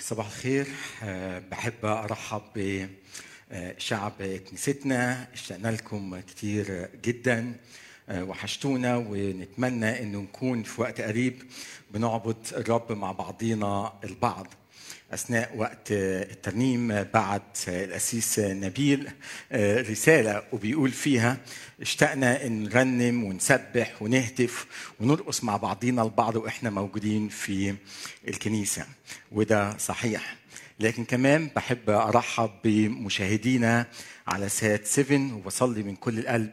صباح الخير. أه بحب أرحب بشعب كنيستنا. اشتقنا لكم كتير جدا. أه وحشتونا ونتمنى إنه نكون في وقت قريب بنعبد الرب مع بعضينا البعض. أثناء وقت الترنيم بعد الاسيس نبيل رسالة وبيقول فيها اشتقنا إن نرنم ونسبح ونهتف ونرقص مع بعضينا البعض وإحنا موجودين في الكنيسة. وده صحيح. لكن كمان بحب أرحب بمشاهدينا على سات 7 وبصلي من كل القلب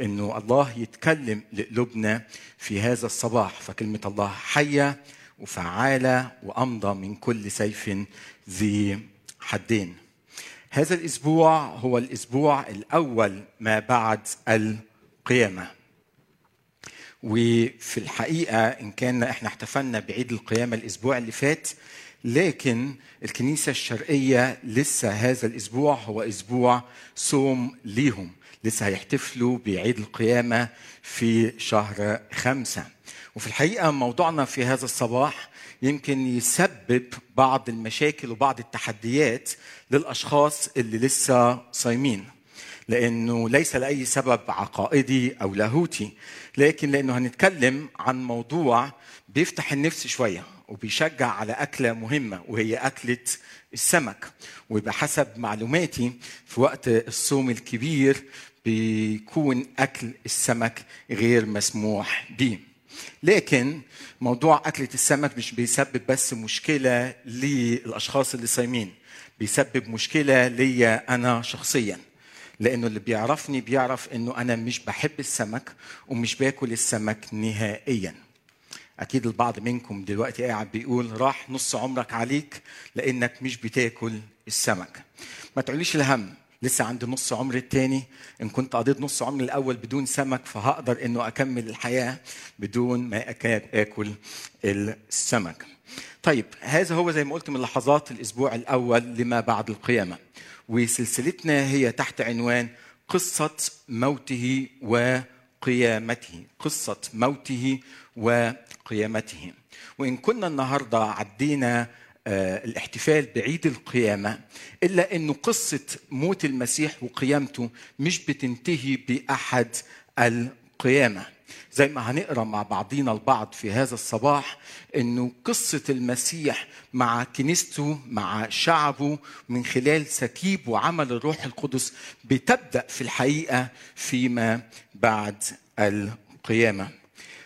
إنه الله يتكلم لقلوبنا في هذا الصباح فكلمة الله حية وفعالة وأمضى من كل سيف ذي حدين. هذا الأسبوع هو الأسبوع الأول ما بعد القيامة. وفي الحقيقة إن كان إحنا احتفلنا بعيد القيامة الأسبوع اللي فات لكن الكنيسة الشرقية لسه هذا الأسبوع هو أسبوع صوم ليهم. لسه هيحتفلوا بعيد القيامة في شهر خمسة. وفي الحقيقة موضوعنا في هذا الصباح يمكن يسبب بعض المشاكل وبعض التحديات للأشخاص اللي لسه صايمين لأنه ليس لأي سبب عقائدي أو لاهوتي لكن لأنه هنتكلم عن موضوع بيفتح النفس شوية وبيشجع على أكلة مهمة وهي أكلة السمك. وبحسب معلوماتي في وقت الصوم الكبير بيكون أكل السمك غير مسموح به لكن موضوع أكلة السمك مش بيسبب بس مشكلة للأشخاص اللي صايمين بيسبب مشكلة ليا أنا شخصيا. لأنه اللي بيعرفني بيعرف أنه أنا مش بحب السمك ومش باكل السمك نهائيا. أكيد البعض منكم دلوقتي قاعد بيقول راح نص عمرك عليك لأنك مش بتاكل السمك. ما تعوليش الهم لسه عندي نص عمري التاني. إن كنت قضيت نص عمري الأول بدون سمك فهقدر إنه أكمل الحياة بدون ما آكل السمك. طيب هذا هو زي ما قلت من لحظات الأسبوع الأول لما بعد القيامة. وسلسلتنا هي تحت عنوان قصة موته وقيامته. قصة موته وقيامته. وإن كنا النهارده عدينا الاحتفال بعيد القيامة إلا أنه قصة موت المسيح وقيامته مش بتنتهي بأحد القيامة زي ما هنقرأ مع بعضينا البعض في هذا الصباح إنه قصة المسيح مع كنيسته مع شعبه من خلال سكيب وعمل الروح القدس بتبدأ في الحقيقة فيما بعد القيامة.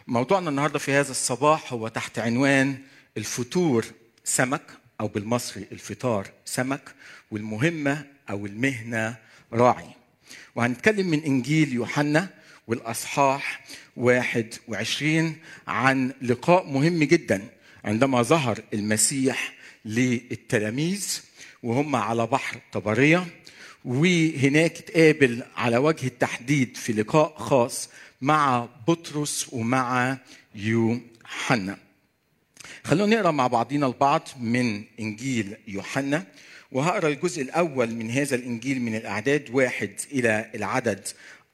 موضوعنا النهارده في هذا الصباح هو تحت عنوان الفتور سمك أو بالمصري الفطار سمك والمهمة أو المهنة راعي. وهنتكلم من إنجيل يوحنا والأصحاح 21 عن لقاء مهم جدا عندما ظهر المسيح للتلاميذ وهم على بحر طبرية وهناك اتقابل على وجه التحديد في لقاء خاص مع بطرس ومع يوحنا. خلونا نقرأ مع بعضينا البعض من إنجيل يوحنا وهقرأ الجزء الأول من هذا الإنجيل من الأعداد واحد إلى العدد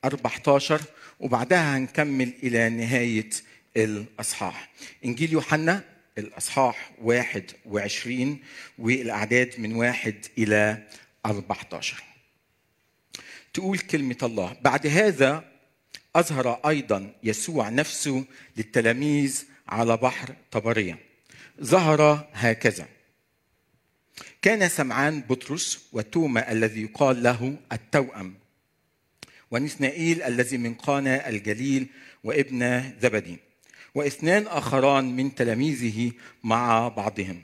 14 وبعدها هنكمل إلى نهاية الأصحاح. إنجيل يوحنا الأصحاح 21 والأعداد من واحد إلى 14. تقول كلمة الله بعد هذا أظهر أيضا يسوع نفسه للتلاميذ على بحر طبرية. ظهر هكذا. كان سمعان بطرس وتوما الذي يقال له التوأم ونثنائيل الذي من قانا الجليل وابن زبدي واثنان آخران من تلاميذه مع بعضهم.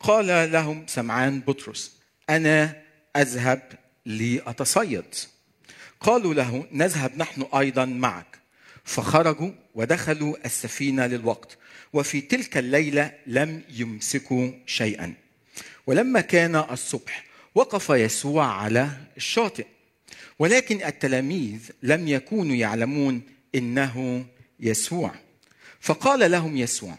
قال لهم سمعان بطرس أنا أذهب لأتصيد. قالوا له نذهب نحن أيضا معك. فخرجوا ودخلوا السفينة للوقت وفي تلك الليلة لم يمسكوا شيئا. ولما كان الصبح وقف يسوع على الشاطئ. ولكن التلاميذ لم يكونوا يعلمون إنه يسوع. فقال لهم يسوع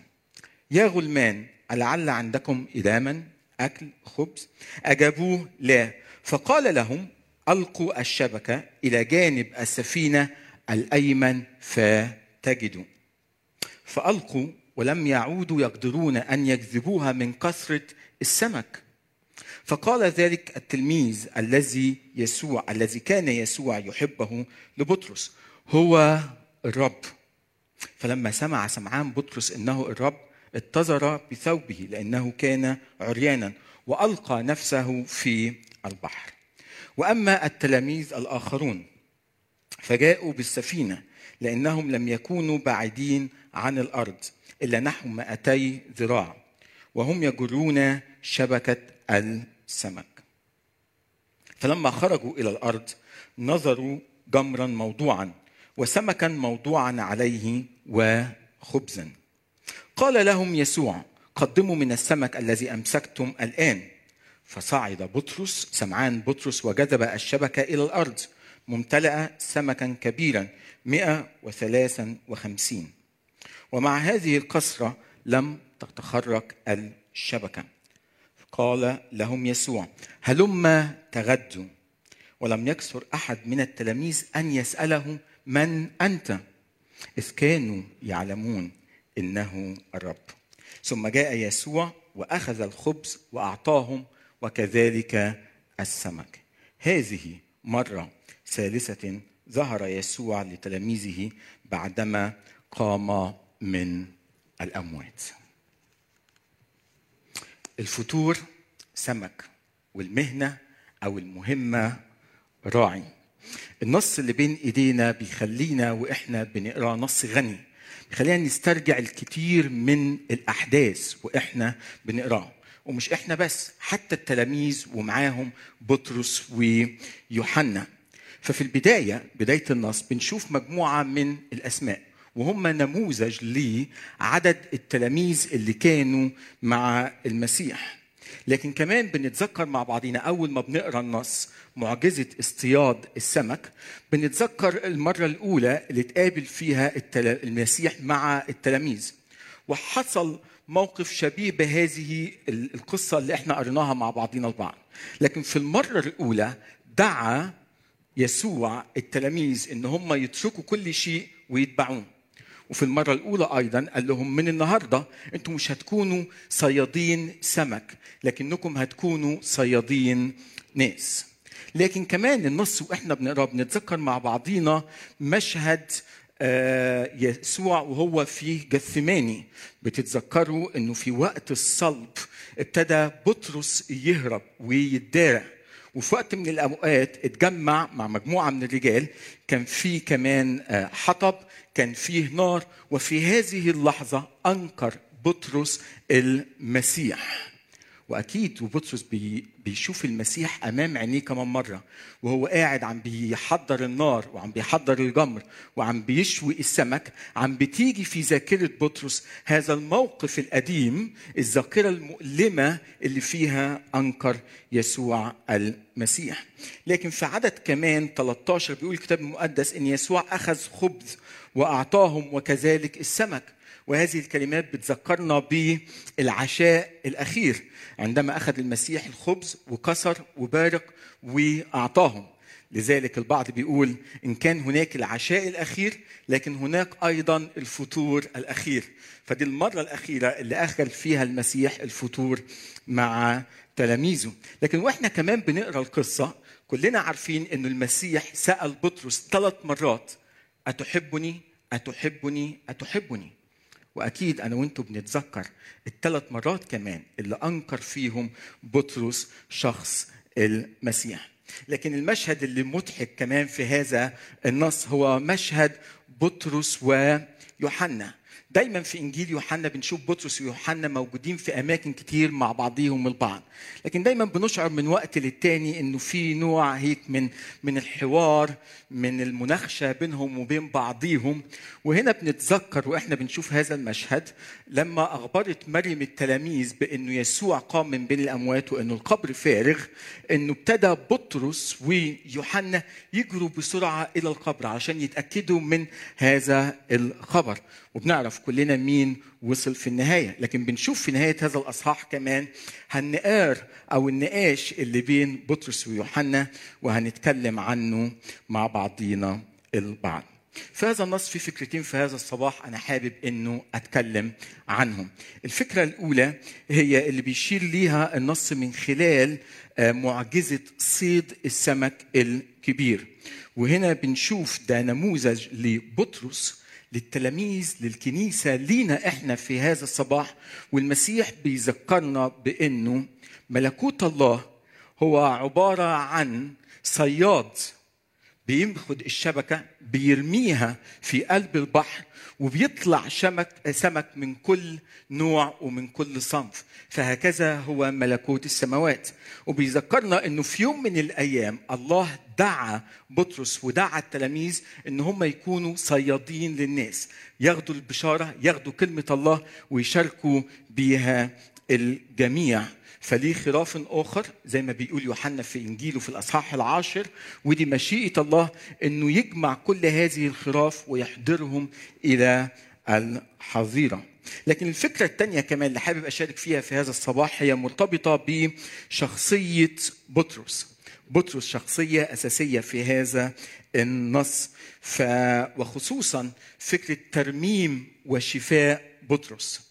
يا غلمان ألعل عندكم إداما؟ أكل خبز؟ أجابوه لا. فقال لهم ألقوا الشبكة إلى جانب السفينة الأيمن فتجدوا فألقوا ولم يعودوا يقدرون أن يجذبوها من كثرة السمك. فقال ذلك التلميذ الذي يسوع الذي كان يسوع يحبه لبطرس هو الرب. فلما سمع سمعان بطرس إنه الرب اتزر بثوبه لأنه كان عريانا وألقى نفسه في البحر. وأما التلاميذ الآخرون فجاءوا بالسفينة لأنهم لم يكونوا بعيدين عن الأرض. إلا نحو 200 ذراع وهم يجرون شبكة السمك. فلما خرجوا إلى الأرض نظروا جمرا موضوعا وسمكا موضوعا عليه وخبزا. قال لهم يسوع قدموا من السمك الذي أمسكتم الآن. فصعد بطرس سمعان بطرس وجذب الشبكة إلى الأرض. ممتلئه سمكا كبيرا 153 ومع هذه الكسره لم تتخرج الشبكة. قال لهم يسوع هلم تغدوا ولم يكسر أحد من التلاميذ أن يسأله من أنت؟ إذ كانوا يعلمون إنه الرب. ثم جاء يسوع وأخذ الخبز وأعطاهم وكذلك السمك. هذه مرة ثالثة ظهر يسوع لتلاميذه بعدما قام من الأموات. الفتور سمك والمهنة أو المهمة راعي. النص اللي بين إيدينا بيخلينا وإحنا بنقرأ نص غني بيخلينا نسترجع الكثير من الأحداث وإحنا بنقرأه. ومش إحنا بس حتى التلاميذ ومعاهم بطرس ويوحنا. ففي البداية بداية النص بنشوف مجموعة من الأسماء. وهم نموذج لعدد التلاميذ اللي كانوا مع المسيح. لكن كمان بنتذكر مع بعضينا أول ما بنقرأ النص معجزة اصطياد السمك بنتذكر المرة الأولى اللي اتقابل فيها المسيح مع التلاميذ. وحصل موقف شبيه بهذه القصة اللي إحنا قريناها مع بعضينا البعض. لكن في المرة الأولى دعا يسوع التلاميذ إن هم يتركوا كل شيء ويتبعوه. وفي المرة الأولى أيضا قال لهم من النهاردة أنتم مش هتكونوا صيادين سمك لكنكم هتكونوا صيادين ناس. لكن كمان النص وإحنا بنقرأ بنتذكر مع بعضينا مشهد يسوع وهو في جثماني. بتتذكروا إنه في وقت الصلب ابتدى بطرس يهرب ويتدارع وفي وقت من الأوقات اتجمع مع مجموعة من الرجال كان في كمان حطب كان فيه نار وفي هذه اللحظة أنكر بطرس المسيح. وأكيد وبطرس بي بيشوف المسيح أمام عينيه كمان مرة وهو قاعد عم بيحضر النار وعم بيحضر الجمر وعم بيشوي السمك عم بتيجي في ذاكرة بطرس هذا الموقف القديم الذاكرة المؤلمة اللي فيها أنكر يسوع المسيح. لكن في عدد كمان 13 بيقول الكتاب المقدس إن يسوع أخذ خبز وأعطاهم وكذلك السمك. وهذه الكلمات بتذكرنا بالعشاء الأخير عندما أخذ المسيح الخبز وكسر وبارك وأعطاهم. لذلك البعض بيقول إن كان هناك العشاء الأخير لكن هناك أيضا الفطور الأخير. فدي المرة الأخيرة اللي أخذ فيها المسيح الفطور مع تلاميذه. لكن وإحنا كمان بنقرأ القصة كلنا عارفين إنه المسيح سأل بطرس ثلاث مرات أتحبني؟ أتحبني؟ أتحبني؟ وأكيد أنا وأنتم بنتذكر الثلاث مرات كمان اللي أنكر فيهم بطرس شخص المسيح. لكن المشهد اللي مضحك كمان في هذا النص هو مشهد بطرس ويوحنا. دايما في إنجيل يوحنا بنشوف بطرس ويوحنا موجودين في أماكن كتير مع بعضهم البعض. لكن دايما بنشعر من وقت للتاني إنه في نوع هيك من من الحوار من المناقشه بينهم وبين بعضيهم. وهنا بنتذكر وإحنا بنشوف هذا المشهد لما أخبرت مريم التلاميذ بإنه يسوع قام من بين الأموات وإنه القبر فارغ إنه ابتدى بطرس ويوحنا يجروا بسرعة إلى القبر عشان يتأكدوا من هذا الخبر. وبنعرف كلنا مين وصل في النهاية لكن بنشوف في نهاية هذا الأصحاح كمان هالنقار أو النقاش اللي بين بطرس ويوحنا وهنتكلم عنه مع بعضينا البعض في هذا النص في فكرتين في هذا الصباح أنا حابب إنه أتكلم عنهم. الفكرة الأولى هي اللي بيشير ليها النص من خلال معجزة صيد السمك الكبير. وهنا بنشوف ده نموذج لبطرس للتلاميذ للكنيسة لينا إحنا في هذا الصباح. والمسيح بيذكرنا بإنه ملكوت الله هو عبارة عن صياد. بياخد الشبكة بيرميها في قلب البحر وبيطلع شمك سمك من كل نوع ومن كل صنف. فهكذا هو ملكوت السماوات. وبيذكرنا إنه في يوم من الأيام الله دعا بطرس ودعا التلاميذ إن هم يكونوا صيادين للناس. ياخدوا البشارة ياخدوا كلمة الله ويشاركوا بها الجميع فليه خراف آخر زي ما بيقول يوحنا في إنجيله في الأصحاح العاشر ودي مشيئة الله إنه يجمع كل هذه الخراف ويحضرهم إلى الحظيرة. لكن الفكرة الثانية كمان اللي حابب أشارك فيها في هذا الصباح هي مرتبطة بشخصية بطرس. بطرس شخصية أساسية في هذا النص ف وخصوصا فكرة ترميم وشفاء بطرس.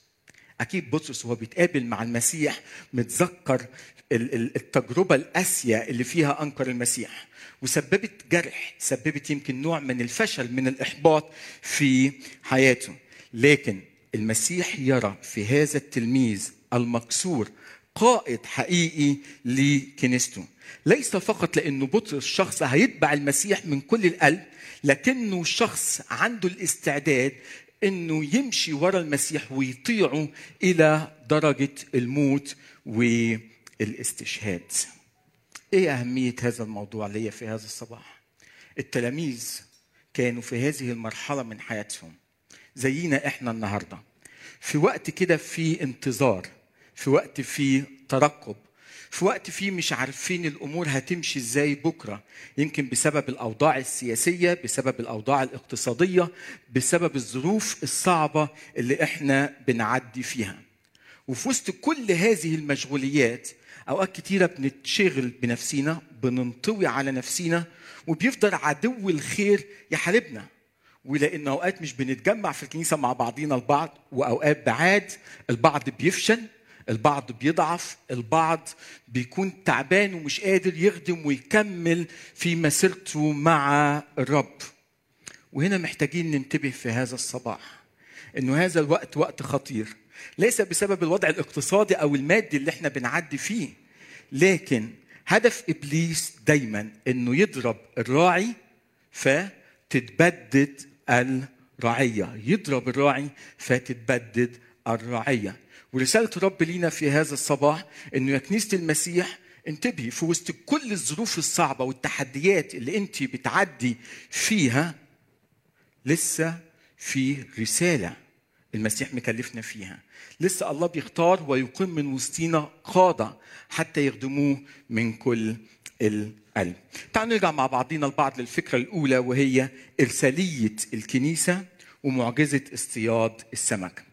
أكيد بطرس وهو بيتقابل مع المسيح متذكر التجربة القاسية اللي فيها أنكر المسيح وسببت جرح سببت يمكن نوع من الفشل من الإحباط في حياته. لكن المسيح يرى في هذا التلميذ المكسور قائد حقيقي لكنيسته. ليس فقط لأنه بطرس شخص هيتبع المسيح من كل القلب لكنه شخص عنده الاستعداد إنه يمشي ورا المسيح ويطيعه إلى درجة الموت والاستشهاد. إيه أهمية هذا الموضوع ليا في هذا الصباح؟ التلاميذ كانوا في هذه المرحلة من حياتهم زينا إحنا النهارده في وقت كده في انتظار في وقت في ترقب في وقت فيه مش عارفين الأمور هتمشي إزاي بكرة. يمكن بسبب الأوضاع السياسية بسبب الأوضاع الاقتصادية بسبب الظروف الصعبة اللي إحنا بنعدي فيها. وفي وسط كل هذه المشغوليات أوقات كتيرة بنتشغل بنفسينا بننطوي على نفسينا وبيفضل عدو الخير يحاربنا. ولأن أوقات مش بنتجمع في الكنيسة مع بعضينا البعض وأوقات بعاد البعض بيفشل البعض بيضعف البعض بيكون تعبان ومش قادر يخدم ويكمل في مسيرته مع الرب. وهنا محتاجين ننتبه في هذا الصباح إنه هذا الوقت وقت خطير. ليس بسبب الوضع الاقتصادي أو المادي اللي إحنا بنعدي فيه لكن هدف إبليس دايما إنه يضرب الراعي فتتبدد الرعية. يضرب الراعي فتتبدد الرعية. ورسالة الرب لينا في هذا الصباح إنه يا كنيسة المسيح انتبهي في وسط كل الظروف الصعبة والتحديات اللي أنت بتعدي فيها لسه في رسالة المسيح مكلفنا فيها. لسه الله بيختار ويقيم من وسطينا قادة حتى يخدموه من كل القلب. تعالوا نرجع مع بعضينا البعض للفكرة الأولى وهي إرسالية الكنيسة ومعجزة اصطياد السمك.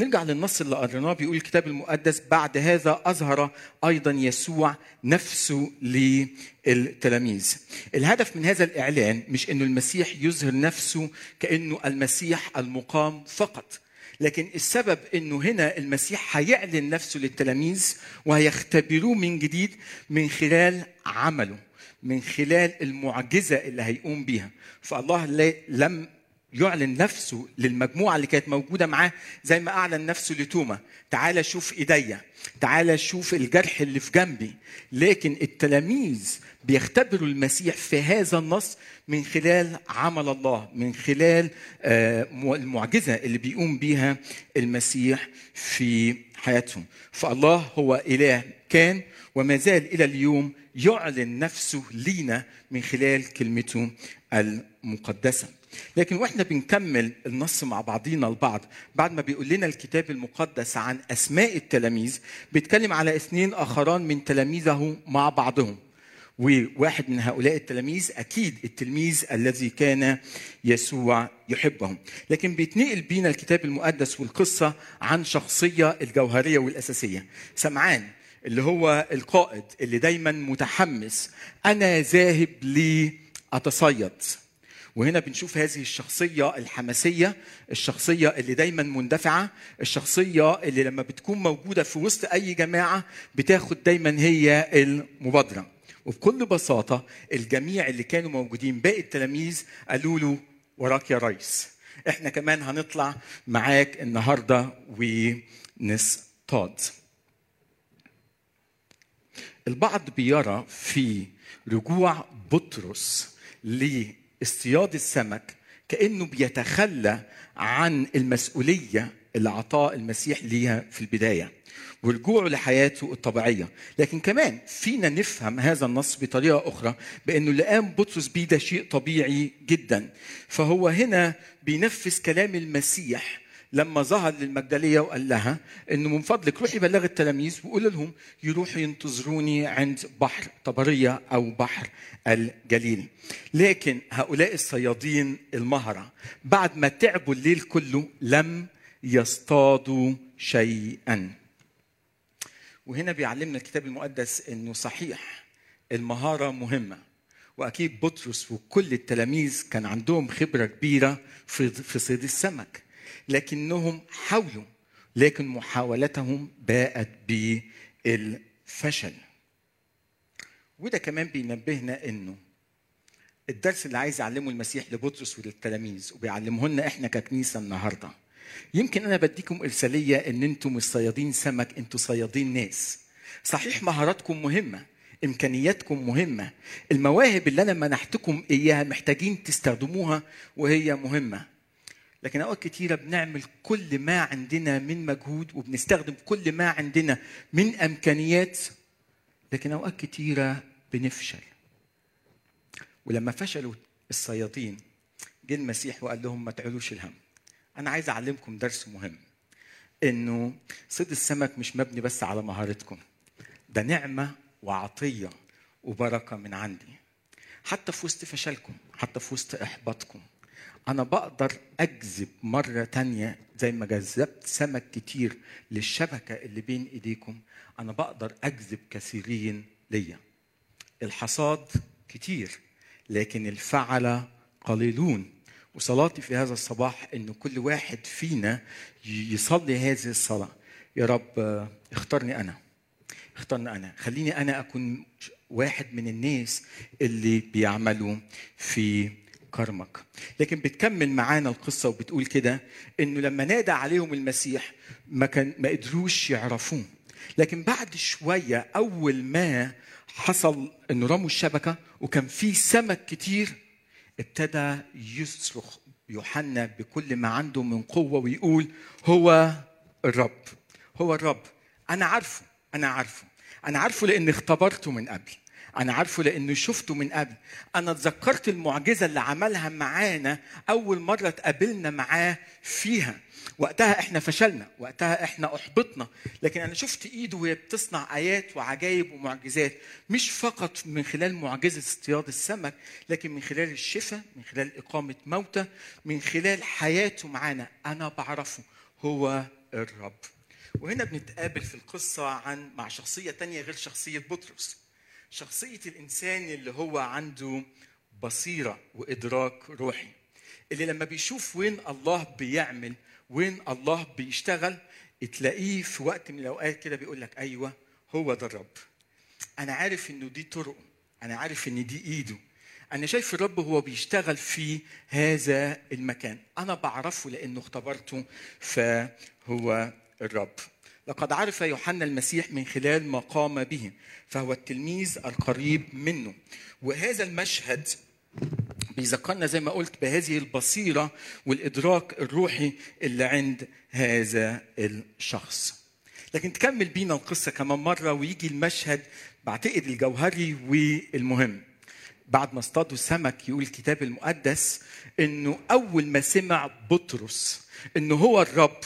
نرجع للنص اللي قريناه بيقول الكتاب المقدس بعد هذا أظهر أيضا يسوع نفسه للتلاميذ. الهدف من هذا الإعلان مش إنه المسيح يظهر نفسه كإنه المسيح المقام فقط. لكن السبب إنه هنا المسيح هيعلن نفسه للتلاميذ وهيختبروه من جديد من خلال عمله من خلال المعجزة اللي هيقوم بيها فالله لم يعلن نفسه للمجموعة اللي كانت موجودة معاه زي ما أعلن نفسه لتوما. تعال شوف إيديا. تعال شوف الجرح اللي في جنبي. لكن التلاميذ بيختبروا المسيح في هذا النص من خلال عمل الله من خلال المعجزة اللي بيقوم بيها المسيح في حياتهم. فالله هو إله كان وما زال إلى اليوم يعلن نفسه لينا من خلال كلمته المقدسه لكن وإحنا بنكمل النص مع بعضينا البعض بعد ما بيقول لنا الكتاب المقدس عن أسماء التلاميذ بيتكلم على اثنين آخران من تلاميذه مع بعضهم. وواحد من هؤلاء التلاميذ أكيد التلميذ الذي كان يسوع يحبهم. لكن بيتنقل بينا الكتاب المقدس والقصة عن شخصية الجوهرية والأساسية. سمعان اللي هو القائد اللي دايما متحمس أنا ذاهب لاتصيد وهنا بنشوف هذه الشخصية الحماسية الشخصية اللي دايما مندفعة الشخصية اللي لما بتكون موجودة في وسط أي جماعة بتاخد دايما هي المبادرة. وبكل بساطة الجميع اللي كانوا موجودين باقي التلاميذ قالوا له وراك يا ريس إحنا كمان هنطلع معاك النهارده ونصطاد. البعض بيرى في رجوع بطرس لاصطياد السمك كأنه بيتخلى عن المسؤولية اللي اعطاه المسيح ليها في البداية ورجوعه لحياته الطبيعية. لكن كمان فينا نفهم هذا النص بطريقة أخرى بأنه اللي قام بطرس بيه ده شيء طبيعي جدا. فهو هنا بينفذ كلام المسيح لما ظهر للمجدلية وقال لها إنه من فضلك روحي بلغ التلاميذ وقول لهم يروحوا ينتظروني عند بحر طبرية أو بحر الجليل. لكن هؤلاء الصيادين المهرة بعد ما تعبوا الليل كله لم يصطادوا شيئا. وهنا بيعلمنا الكتاب المقدس إنه صحيح المهارة مهمة وأكيد بطرس وكل التلاميذ كان عندهم خبرة كبيرة في في صيد السمك. لكنهم حاولوا لكن محاولتهم باءت بالفشل. وده كمان بينبهنا إنه الدرس اللي عايز يعلمه المسيح لبطرس وللتلاميذ وبيعلمه لنا إحنا ككنيسة النهارده. يمكن أنا بديكم إرسالية إن أنتم مش صيادين سمك أنتم صيادين ناس. صحيح مهاراتكم مهمة إمكانياتكم مهمة المواهب اللي أنا منحتكم إياها محتاجين تستخدموها وهي مهمة. لكن أوقات كتيرة بنعمل كل ما عندنا من مجهود وبنستخدم كل ما عندنا من إمكانيات لكن أوقات كتيرة بنفشل. ولما فشلوا الصيادين جه المسيح وقال لهم ما تعلوش الهم. أنا عايز أعلمكم درس مهم إنه صيد السمك مش مبني بس على مهارتكم. ده نعمة وعطية وبركة من عندي. حتى في وسط فشلكم حتى في وسط إحباطكم. أنا بقدر أجذب مرة تانية زي ما جذبت سمك كتير للشبكة اللي بين إيديكم. أنا بقدر أجذب كثيرين ليا. الحصاد كتير لكن الفعلة قليلون. وصلاتي في هذا الصباح إنه كل واحد فينا يصلي هذه الصلاة. يا رب اختارني أنا. اختارني أنا. خليني أنا أكون واحد من الناس اللي بيعملوا في كرمك لكن بتكمل معانا القصة وبتقول كده إنه لما نادى عليهم المسيح ما كان ما قدروش يعرفوه. لكن بعد شوية أول ما حصل إنه رموا الشبكة وكان في سمك كتير ابتدى يصرخ يوحنا بكل ما عنده من قوة ويقول هو الرب. هو الرب. أنا عارفه. أنا عارفه. أنا عارفه لأن اختبرته من قبل. أنا عارفه لأنه شفته من قبل. أنا تذكرت المعجزة اللي عملها معانا أول مرة اتقابلنا معاه فيها. وقتها إحنا فشلنا وقتها إحنا أحبطنا. لكن أنا شفت إيده وهي بتصنع آيات وعجائب ومعجزات مش فقط من خلال معجزة اصطياد السمك لكن من خلال الشفاء من خلال إقامة موتى من خلال حياته معانا. أنا بعرفه هو الرب. وهنا بنتقابل في القصة عن مع شخصية تانية غير شخصية بطرس. شخصية الإنسان اللي هو عنده بصيرة وإدراك روحي. اللي لما بيشوف وين الله بيعمل وين الله بيشتغل تلاقيه في وقت من الأوقات كده بيقول لك أيوه هو ده الرب. أنا عارف إنه دي طرقه أنا عارف إن دي إيده. أنا شايف الرب هو بيشتغل في هذا المكان. أنا بعرفه لأنه اختبرته فهو الرب. لقد عرف يوحنا المسيح من خلال ما قام به فهو التلميذ القريب منه. وهذا المشهد بيذكرنا زي ما قلت بهذه البصيرة والإدراك الروحي اللي عند هذا الشخص. لكن تكمل بينا القصة كمان مرة ويجي المشهد بعتقد الجوهري والمهم. بعد ما اصطادوا سمك يقول الكتاب المقدس إنه أول ما سمع بطرس إنه هو الرب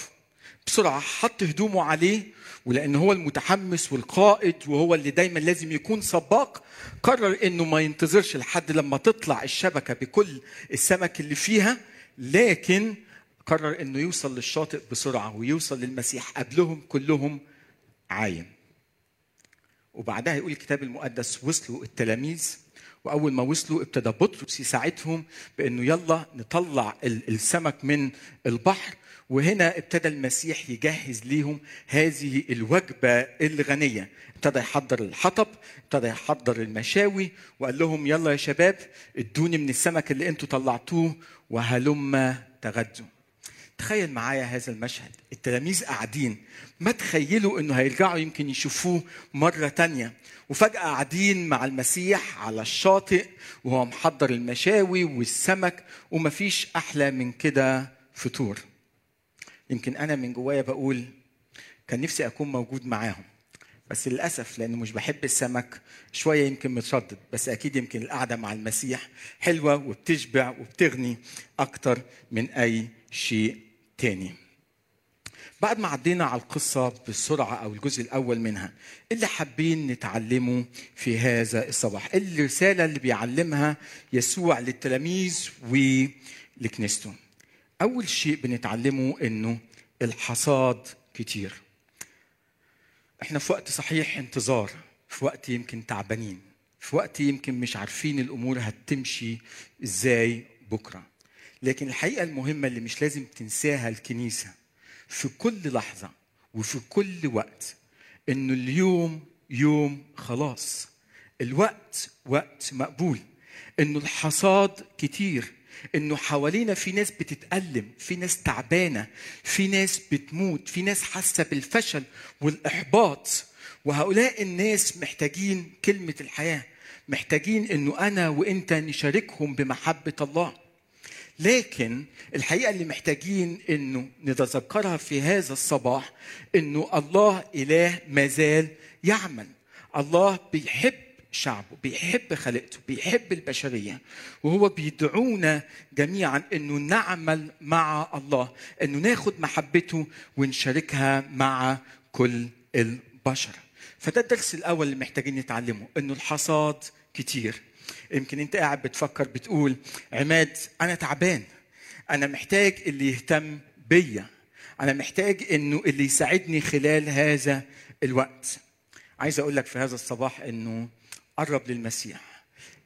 بسرعة حط هدومه عليه ولأن هو المتحمس والقائد وهو اللي دايما لازم يكون سباق قرر إنه ما ينتظرش لحد لما تطلع الشبكة بكل السمك اللي فيها لكن قرر إنه يوصل للشاطئ بسرعة ويوصل للمسيح قبلهم كلهم عايم. وبعدها يقول الكتاب المقدس وصلوا التلاميذ. وأول ما وصلوا ابتدى بطرس يساعدهم بإنه يلا نطلع ال- السمك من البحر وهنا ابتدى المسيح يجهز ليهم هذه الوجبة الغنية. ابتدى يحضر الحطب ابتدى يحضر المشاوي وقال لهم يلا يا شباب ادوني من السمك اللي أنتوا طلعتوه وهلم تغدوا تخيل معايا هذا المشهد. التلاميذ قاعدين. ما تخيلوا انه هيرجعوا يمكن يشوفوه مرة تانية. وفجأة قاعدين مع المسيح على الشاطئ وهو محضر المشاوي والسمك ومفيش أحلى من كده فطور يمكن أنا من جوايا بقول كان نفسي أكون موجود معاهم بس للأسف لأنه مش بحب السمك شوية يمكن متردد بس أكيد يمكن القعدة مع المسيح حلوة وبتشبع وبتغني أكتر من أي شيء تاني. بعد ما عدينا على القصة بسرعة أو الجزء الأول منها إيه اللي حابين نتعلمه في هذا الصباح؟ إيه الرسالة اللي بيعلمها يسوع للتلاميذ ولكنيسته أول شيء بنتعلمه إنه الحصاد كتير. إحنا في وقت صحيح انتظار في وقت يمكن تعبانين في وقت يمكن مش عارفين الأمور هتمشي إزاي بكرة. لكن الحقيقة المهمة اللي مش لازم تنساها الكنيسة في كل لحظة وفي كل وقت إنه اليوم يوم خلاص. الوقت وقت مقبول. إنه الحصاد كتير. إنه حوالينا في ناس بتتألم في ناس تعبانة في ناس بتموت في ناس حاسة بالفشل والإحباط. وهؤلاء الناس محتاجين كلمة الحياة محتاجين إنه أنا وإنت نشاركهم بمحبة الله. لكن الحقيقة اللي محتاجين إنه نتذكرها في هذا الصباح إنه الله إله مازال يعمل. الله بيحب شعبه بيحب خلقته بيحب البشرية وهو بيدعونا جميعا إنه نعمل مع الله إنه ناخد محبته ونشاركها مع كل البشر. فده الدرس الأول اللي محتاجين نتعلمه إنه الحصاد كتير. يمكن أنت قاعد بتفكر بتقول عماد أنا تعبان. أنا محتاج اللي يهتم بيا. أنا محتاج إنه اللي يساعدني خلال هذا الوقت. عايز أقول لك في هذا الصباح إنه قرب للمسيح.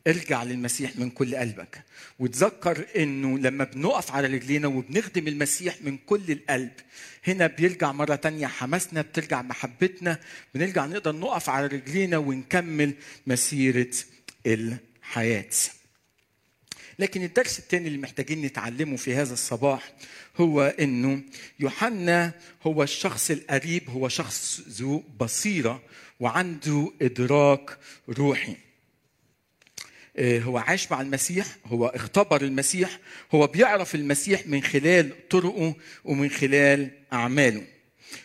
ارجع للمسيح من كل قلبك. وتذكر إنه لما بنقف على رجلينا وبنخدم المسيح من كل القلب هنا بيرجع مرة تانية حماسنا بترجع محبتنا بنرجع نقدر نقف على رجلينا ونكمل مسيرة الحياة. لكن الدرس الثاني اللي محتاجين نتعلمه في هذا الصباح هو إنه يوحنا هو الشخص القريب هو شخص ذو بصيرة وعنده إدراك روحي. هو عاش مع المسيح هو اختبر المسيح هو بيعرف المسيح من خلال طرقه ومن خلال أعماله.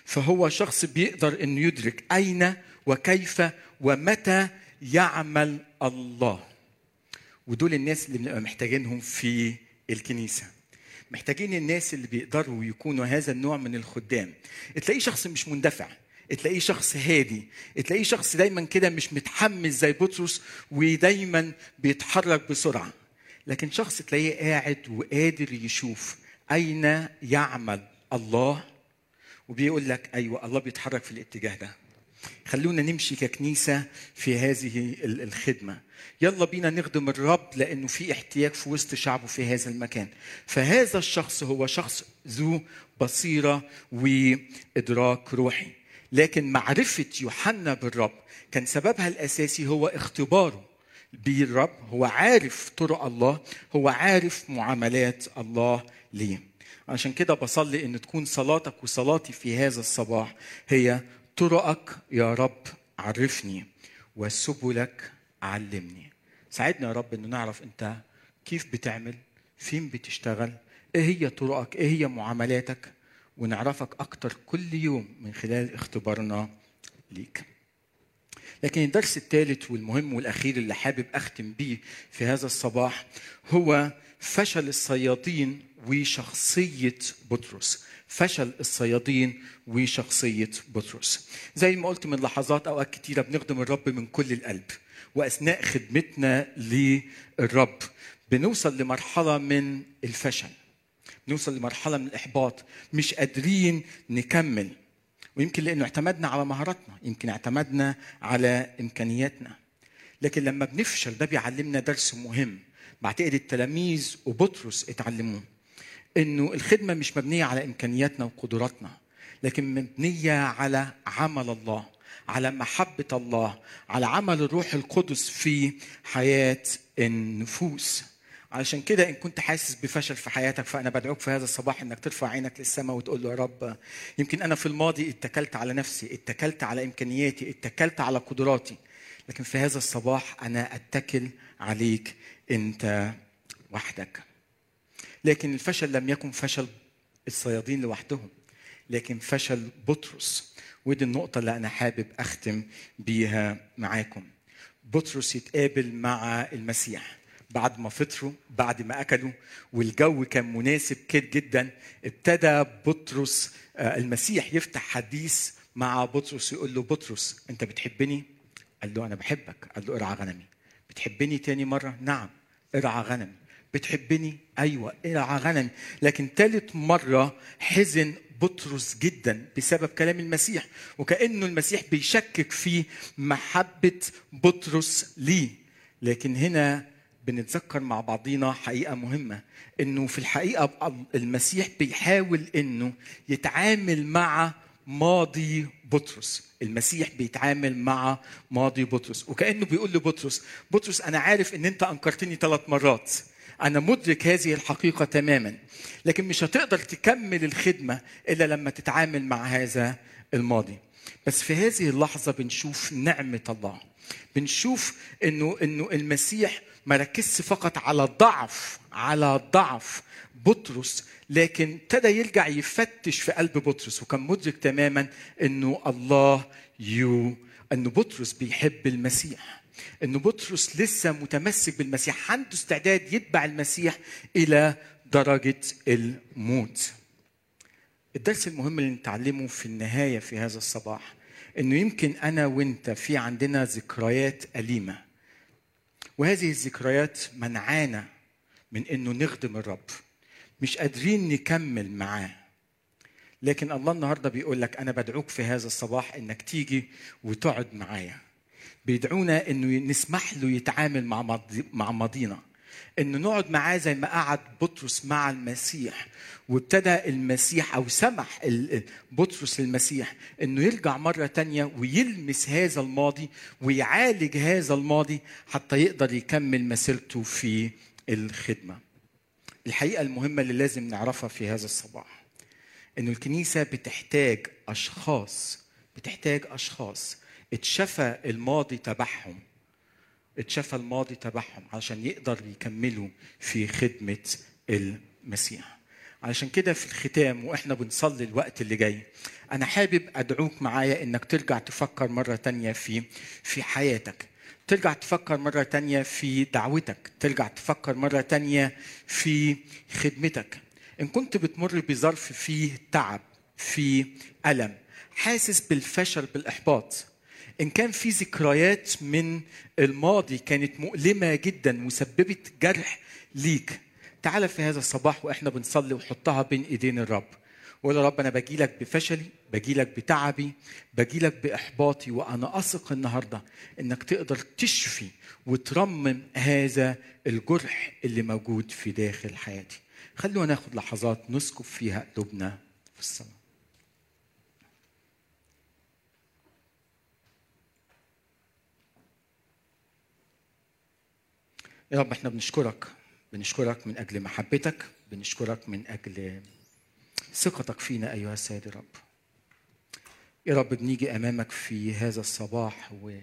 فهو شخص بيقدر إنه يدرك أين وكيف ومتى يعمل الله. ودول الناس اللي بنبقى محتاجينهم في الكنيسة. محتاجين الناس اللي بيقدروا يكونوا هذا النوع من الخدام. تلاقيه شخص مش مندفع تلاقيه شخص هادي تلاقيه شخص دايما كده مش متحمس زي بطرس ودايما بيتحرك بسرعة. لكن شخص تلاقيه قاعد وقادر يشوف أين يعمل الله وبيقول لك أيوه الله بيتحرك في الاتجاه ده. خلونا نمشي ككنيسة في هذه الخدمة. يلا بينا نخدم الرب لأنه في احتياج في وسط شعبه في هذا المكان. فهذا الشخص هو شخص ذو بصيرة وإدراك روحي. لكن معرفة يوحنا بالرب كان سببها الأساسي هو اختباره بالرب. هو عارف طرق الله هو عارف معاملات الله ليه. عشان كده بصلي إن تكون صلاتك وصلاتي في هذا الصباح هي طرقك يا رب عرفني وسبلك علمني. ساعدنا يا رب إنه نعرف أنت كيف بتعمل فين بتشتغل إيه هي طرقك إيه هي معاملاتك ونعرفك أكتر كل يوم من خلال اختبارنا ليك. لكن الدرس الثالث والمهم والأخير اللي حابب أختم بيه في هذا الصباح هو فشل الصيادين وشخصية بطرس. فشل الصيادين وشخصية بطرس. زي ما قلت من لحظات أوقات كتيرة بنخدم الرب من كل القلب وأثناء خدمتنا للرب بنوصل لمرحلة من الفشل بنوصل لمرحلة من الإحباط مش قادرين نكمل ويمكن لأنه اعتمدنا على مهاراتنا يمكن اعتمدنا على إمكانياتنا. لكن لما بنفشل ده بيعلمنا درس مهم بعتقد التلاميذ وبطرس اتعلموه. إنه الخدمة مش مبنية على إمكانياتنا وقدراتنا لكن مبنية على عمل الله على محبة الله على عمل الروح القدس في حياة النفوس. علشان كده إن كنت حاسس بفشل في حياتك فأنا بدعوك في هذا الصباح إنك ترفع عينك للسماء وتقول له يا رب يمكن أنا في الماضي اتكلت على نفسي اتكلت على إمكانياتي اتكلت على قدراتي لكن في هذا الصباح أنا أتكل عليك أنت وحدك. لكن الفشل لم يكن فشل الصيادين لوحدهم لكن فشل بطرس. ودي النقطة اللي أنا حابب أختم بيها معاكم. بطرس يتقابل مع المسيح بعد ما فطروا بعد ما أكلوا والجو كان مناسب كده جدا. ابتدى بطرس المسيح يفتح حديث مع بطرس يقول له بطرس أنت بتحبني؟ قال له أنا بحبك. قال له ارعى غنمي. بتحبني تاني مرة؟ نعم ارعى غنمي. بتحبني؟ أيوة ارعى غنمي لكن ثالث مرة حزن بطرس جدا بسبب كلام المسيح وكأنه المسيح بيشكك في محبة بطرس ليه. لكن هنا بنتذكر مع بعضينا حقيقة مهمة إنه في الحقيقة المسيح بيحاول إنه يتعامل مع ماضي بطرس. المسيح بيتعامل مع ماضي بطرس وكأنه بيقول لبطرس بطرس أنا عارف أن أنت أنكرتني ثلاث مرات. أنا مدرك هذه الحقيقة تماما لكن مش هتقدر تكمل الخدمة إلا لما تتعامل مع هذا الماضي. بس في هذه اللحظة بنشوف نعمة الله. بنشوف إنه إنه المسيح ما ركزش فقط على ضعف على ضعف بطرس لكن ابتدى يرجع يفتش في قلب بطرس. وكان مدرك تماما إنه الله يو إنه بطرس بيحب المسيح. إنه بطرس لسه متمسك بالمسيح عنده استعداد يتبع المسيح إلى درجة الموت. الدرس المهم اللي نتعلمه في النهاية في هذا الصباح إنه يمكن أنا وأنت في عندنا ذكريات أليمة. وهذه الذكريات منعانا من إنه نخدم الرب. مش قادرين نكمل معاه. لكن الله النهارده بيقول لك أنا بدعوك في هذا الصباح إنك تيجي وتقعد معايا. بيدعونا إنه نسمح له يتعامل مع مع ماضينا إنه نقعد معاه زي ما قعد بطرس مع المسيح وابتدى المسيح أو سمح بطرس للمسيح إنه يرجع مرة تانية ويلمس هذا الماضي ويعالج هذا الماضي حتى يقدر يكمل مسيرته في الخدمة. الحقيقة المهمة اللي لازم نعرفها في هذا الصباح إنه الكنيسة بتحتاج أشخاص بتحتاج أشخاص اتشفى الماضي تبعهم اتشفى الماضي تبعهم علشان يقدر يكملوا في خدمة المسيح. علشان كده في الختام وإحنا بنصلي الوقت اللي جاي أنا حابب أدعوك معايا إنك ترجع تفكر مرة تانية في في حياتك. ترجع تفكر مرة تانية في دعوتك. ترجع تفكر مرة تانية في خدمتك. إن كنت بتمر بظرف فيه تعب فيه ألم حاسس بالفشل بالإحباط إن كان في ذكريات من الماضي كانت مؤلمة جدا وسببت جرح ليك. تعال في هذا الصباح وإحنا بنصلي وحطها بين إيدين الرب. وقول يا رب أنا باجي لك بفشلي باجي لك بتعبي باجي لك بإحباطي وأنا أثق النهاردة إنك تقدر تشفي وترمم هذا الجرح اللي موجود في داخل حياتي. خلونا ناخد لحظات نسكب فيها قلوبنا في الصلاة. يا رب إحنا بنشكرك بنشكرك من أجل محبتك بنشكرك من أجل ثقتك فينا أيها السيد الرب يا رب بنيجي أمامك في هذا الصباح و...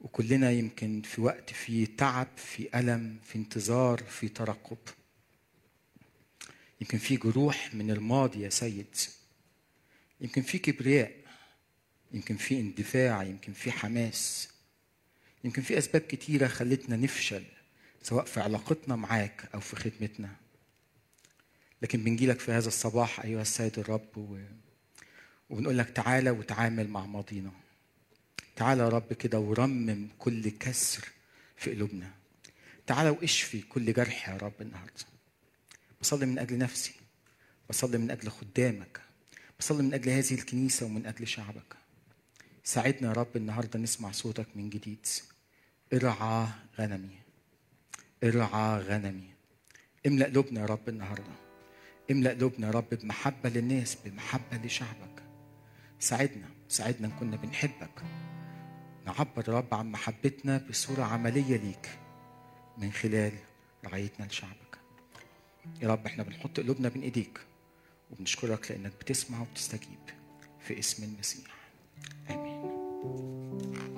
وكلنا يمكن في وقت في تعب في ألم في انتظار في ترقب. يمكن في جروح من الماضي يا سيد. يمكن في كبرياء يمكن في اندفاع يمكن في حماس. يمكن في أسباب كتيرة خلتنا نفشل سواء في علاقتنا معاك أو في خدمتنا. لكن بنجيلك في هذا الصباح أيها السيد الرب و... وبنقول لك تعالى وتعامل مع ماضينا. تعالى يا رب كده ورمم كل كسر في قلوبنا. تعالى واشفي كل جرح يا رب النهارده. بصلي من أجل نفسي بصلي من أجل خدامك بصلي من أجل هذه الكنيسة ومن أجل شعبك. ساعدنا يا رب النهارده نسمع صوتك من جديد. ارعى غنمي ارعى غنمي. املأ قلوبنا يا رب النهارده. املأ قلوبنا يا رب بمحبة للناس بمحبة لشعبك. ساعدنا ساعدنا نكون بنحبك. نعبر يا رب عن محبتنا بصورة عملية ليك من خلال رعايتنا لشعبك. يا رب إحنا بنحط قلوبنا بين إيديك وبنشكرك لأنك بتسمع وبتستجيب في اسم المسيح. Amen.